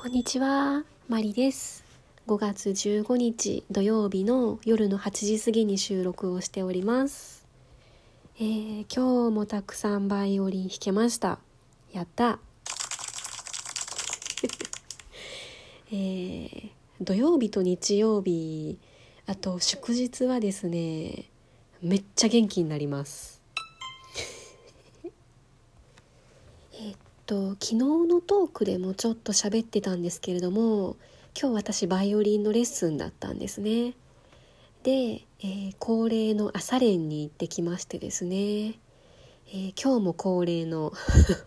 こんにちは、マリです。5月15日土曜日の夜の8時過ぎに収録をしております。えー今日もたくさんバイオリン弾けました。やった。えー土曜日と日曜日、あと祝日はですね、めっちゃ元気になります。と昨日のトークでもちょっと喋ってたんですけれども今日私バイオリンのレッスンだったんですね。で、えー恒例の朝練に行ってきましてですね、えー今日も恒例の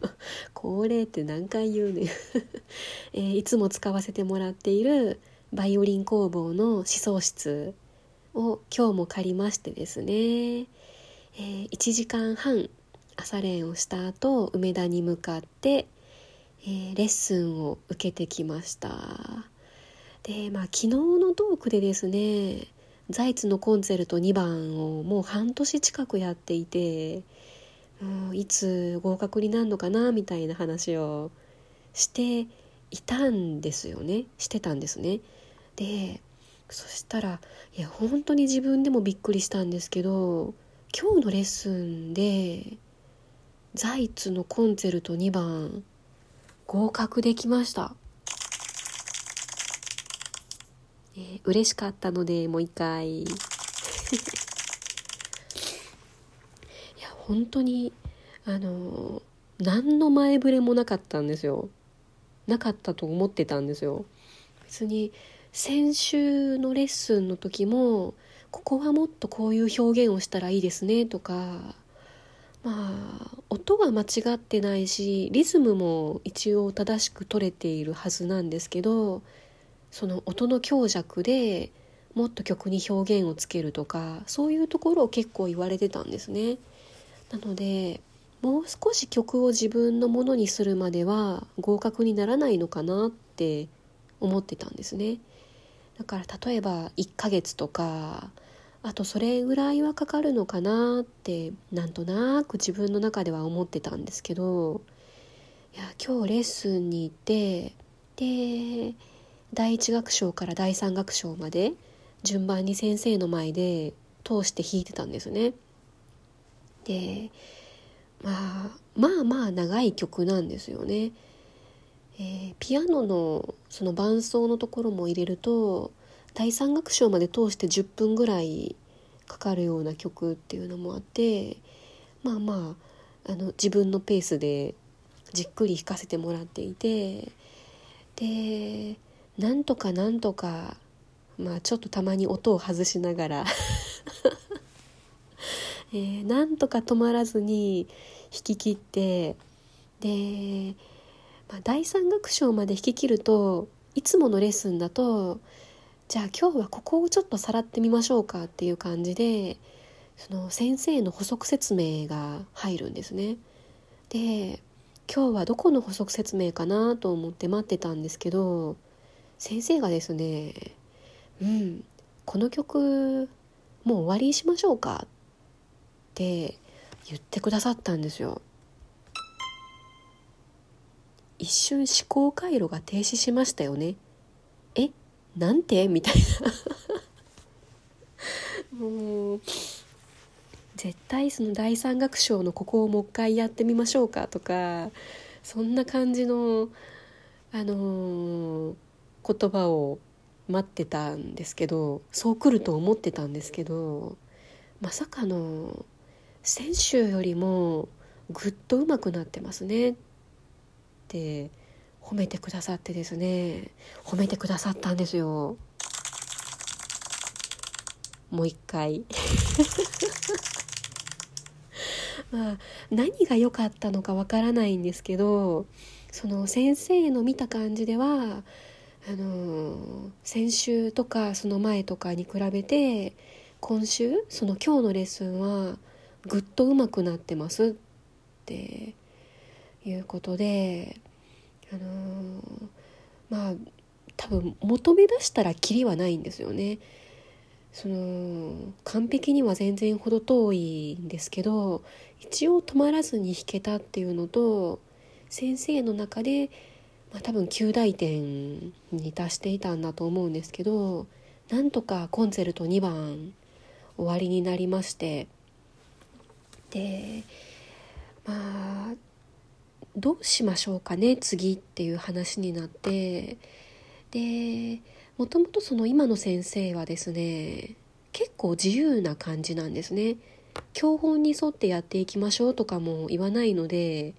恒例って何回言うねん、えーいつも使わせてもらっているバイオリン工房の思想室を今日も借りましてですね、えー1時間半朝練をした後梅田に向かって、えーレッスンを受けてきました。でまあ昨日のトークでですねザイツのコンチェルト2番をもう半年近くやっていてもういつ合格になるのかなみたいな話をしていたんですよね。してたんですね。でそしたらいや本当に自分でもびっくりしたんですけど今日のレッスンでザイツのコンチェルト2番。合格できました、えー嬉しかったのでもう一回。いや本当にあの何の前触れもなかったんですよ。なかったと思ってたんですよ。別に先週のレッスンの時もここはもっとこういう表現をしたらいいですねとかまあ音は間違ってないしリズムも一応正しく取れているはずなんですけどその音の強弱でもっと曲に表現をつけるとかそういうところを結構言われてたんですね。なのでもう少し曲を自分のものにするまでは合格にならないのかなって思ってたんですね。だから例えば1ヶ月とかあとそれぐらいはかかるのかなってなんとなく自分の中では思ってたんですけどいや今日レッスンに行ってで第1楽章から第3楽章まで順番に先生の前で通して弾いてたんですね。でまあまあまあ長い曲なんですよね。えーピアノのその伴奏のところも入れると第3楽章まで通して10分ぐらいかかるような曲っていうのもあってまあまああの自分のペースでじっくり弾かせてもらっていてでなんとかなんとかまあちょっとたまに音を外しながら、えーなんとか止まらずに弾き切ってで、まあ、第3楽章まで弾き切るといつものレッスンだとじゃあ今日はここをちょっとさらってみましょうかっていう感じでその先生の補足説明が入るんですね。で今日はどこの補足説明かなと思って待ってたんですけど先生がですね「うんこの曲もう終わりにしましょうか」って言ってくださったんですよ。一瞬思考回路が停止しましたよね。なんて？みたいな。もう絶対その第三楽章のここをもう一回やってみましょうかとかそんな感じのあのー言葉を待ってたんですけどそう来ると思ってたんですけどまさかの先週よりもぐっと上手くなってますねって褒めてくださってですね。褒めてくださったんですよ。もう一回。まあ何が良かったのかわからないんですけどその先生の見た感じではあの先週とかその前とかに比べて今週その今日のレッスンはぐっと上手くなってますっていうことであのまあ多分求め出したらキリはないんですよね。その完璧には全然程遠いんですけど一応止まらずに弾けたっていうのと先生の中でまあ、多分9大点に達していたんだと思うんですけどなんとかコンセルト2番終わりになりましてでまあどうしましょうかね次っていう話になって。でもともとその今の先生はですね結構自由な感じなんですね。教本に沿ってやっていきましょうとかも言わないので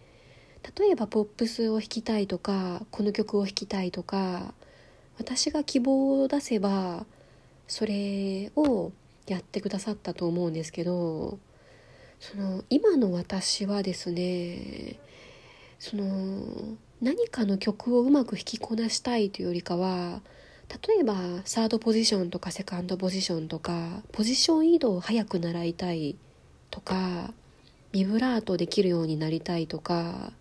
例えばポップスを弾きたいとかこの曲を弾きたいとか私が希望を出せばそれをやってくださったと思うんですけどその今の私はですねその何かの曲をうまく弾きこなしたいというよりかは例えばサードポジションとかセカンドポジションとかポジション移動を早く習いたいとかビブラートできるようになりたいとか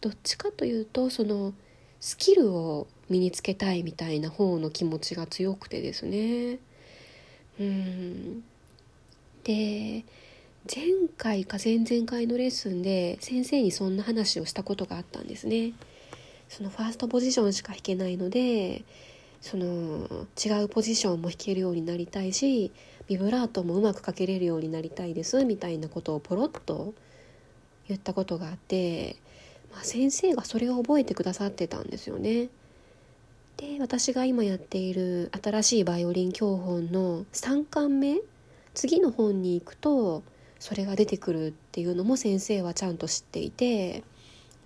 どっちかというとそのスキルを身につけたいみたいな方の気持ちが強くてですね。うん。で前回か前々回のレッスンで先生にそんな話をしたことがあったんですねそのファーストポジションしか弾けないのでその違うポジションも弾けるようになりたいしビブラートもうまくかけれるようになりたいですみたいなことをポロッと言ったことがあって、まあ、先生がそれを覚えてくださってたんですよね。で私が今やっている新しいバイオリン教本の3巻目次の本に行くとそれが出てくるっていうのも先生はちゃんと知っていて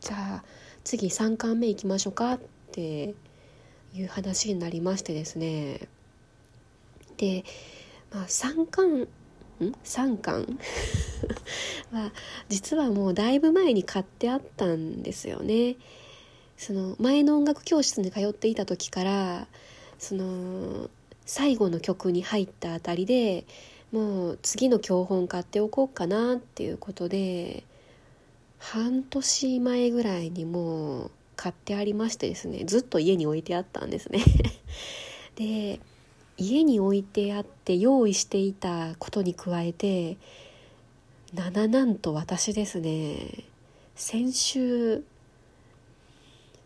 じゃあ次3巻目行きましょうかっていう話になりましてですね。で、まあ、3巻ん？3巻 は実はもうだいぶ前に買ってあったんですよね。その前の音楽教室に通っていた時からその最後の曲に入ったあたりでもう次の教本買っておこうかなっていうことで半年前ぐらいにもう買ってありましてですねずっと家に置いてあったんですね。で家に置いてあって用意していたことに加えて7ななんと私ですね先週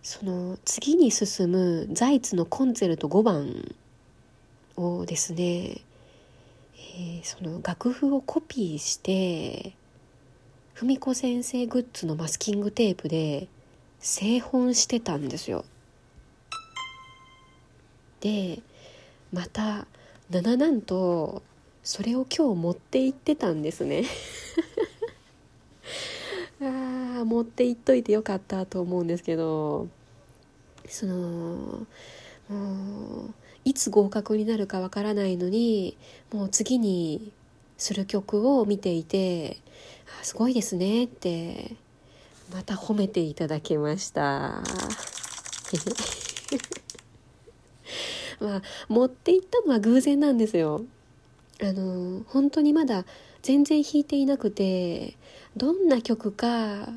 その次に進むザイツのコンチェルト5番をですね、えー、その楽譜をコピーして文子先生グッズのマスキングテープで製本してたんですよ。でまた7なんとそれを今日持って行ってたんですね あ持って行っといてよかったと思うんですけどそのもういつ合格になるかわからないのにもう次にする曲を見ていて「あすごいですね」ってまた褒めていただけました。まあ持って行ったのは偶然なんですよ。あの本当にまだ全然弾いていなくてどんな曲か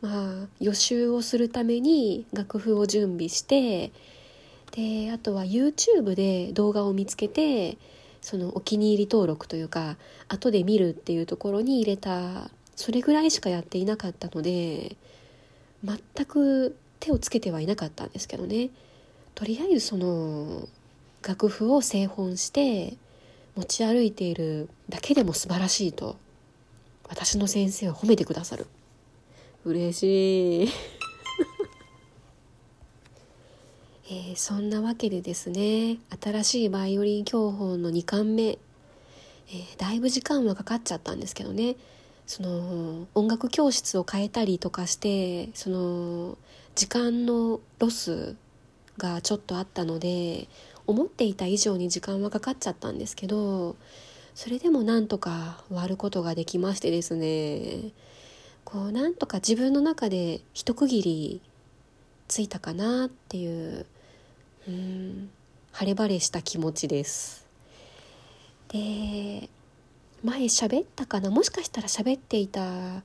まあ予習をするために楽譜を準備してであとは YouTube で動画を見つけてそのお気に入り登録というか後で見るっていうところに入れたそれぐらいしかやっていなかったので全く手をつけてはいなかったんですけどね。とりあえずその楽譜を製本して持ち歩いているだけでも素晴らしいと私の先生は褒めてくださる。嬉しい。えー、そんなわけでですね新しいバイオリン教本の2巻目、えー、だいぶ時間はかかっちゃったんですけどねその音楽教室を変えたりとかしてその時間のロスがちょっとあったので思っていた以上に時間はかかっちゃったんですけどそれでもなんとか終わることができましてですねこうなんとか自分の中で一区切りついたかなっていううん晴れ晴れした気持ちです。で前喋ったかな？もしかしたら喋っていた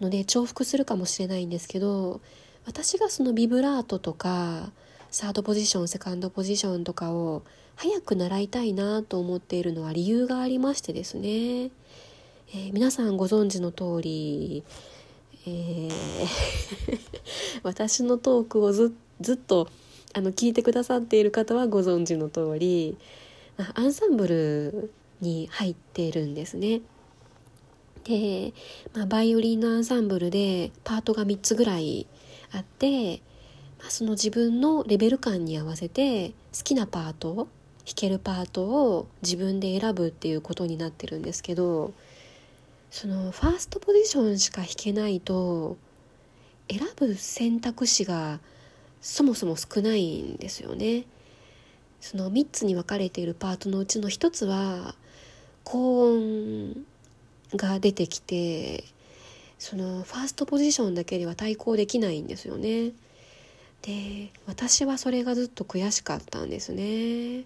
ので重複するかもしれないんですけど私がそのビブラートとかサードポジションセカンドポジションとかを早く習いたいなと思っているのは理由がありましてですね、えー、皆さんご存知の通り、えー 私のトークをずずっとあの聞いてくださっている方はご存知の通り、アンサンブルに入っているんですね。で、まあ、バイオリンのアンサンブルでパートが3つぐらいあって、まあ、その自分のレベル感に合わせて好きなパート弾けるパートを自分で選ぶっていうことになってるんですけどそのファーストポジションしか弾けないと選ぶ選択肢がそもそも少ないんですよね。その3つに分かれているパートのうちの1つは高音が出てきてそのファーストポジションだけでは対抗できないんですよね。で私はそれがずっと悔しかったんですね。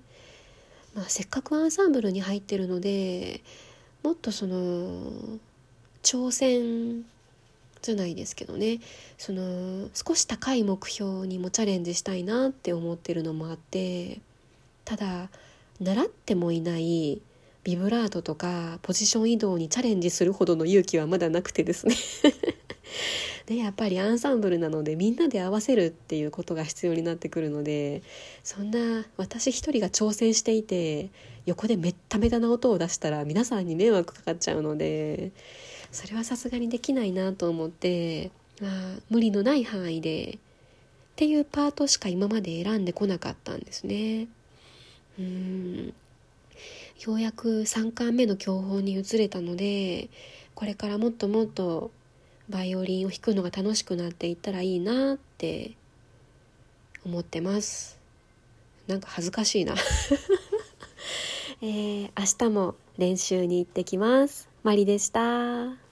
まあ、せっかくアンサンブルに入ってるのでもっとその挑戦じゃないですけどね。その少し高い目標にもチャレンジしたいなって思ってるのもあってただ習ってもいないビブラートとかポジション移動にチャレンジするほどの勇気はまだなくてですね。でやっぱりアンサンブルなのでみんなで合わせるっていうことが必要になってくるのでそんな私一人が挑戦していて横でめっためたな音を出したら皆さんに迷惑かかっちゃうのでそれはさすがにできないなと思って、まあ、無理のない範囲でっていうパートしか今まで選んでこなかったんですね。うん。ようやく3巻目の教本に移れたのでこれからもっともっとバイオリンを弾くのが楽しくなっていったらいいなって思ってます。なんか恥ずかしいな。えー、明日も練習に行ってきます。マリでした。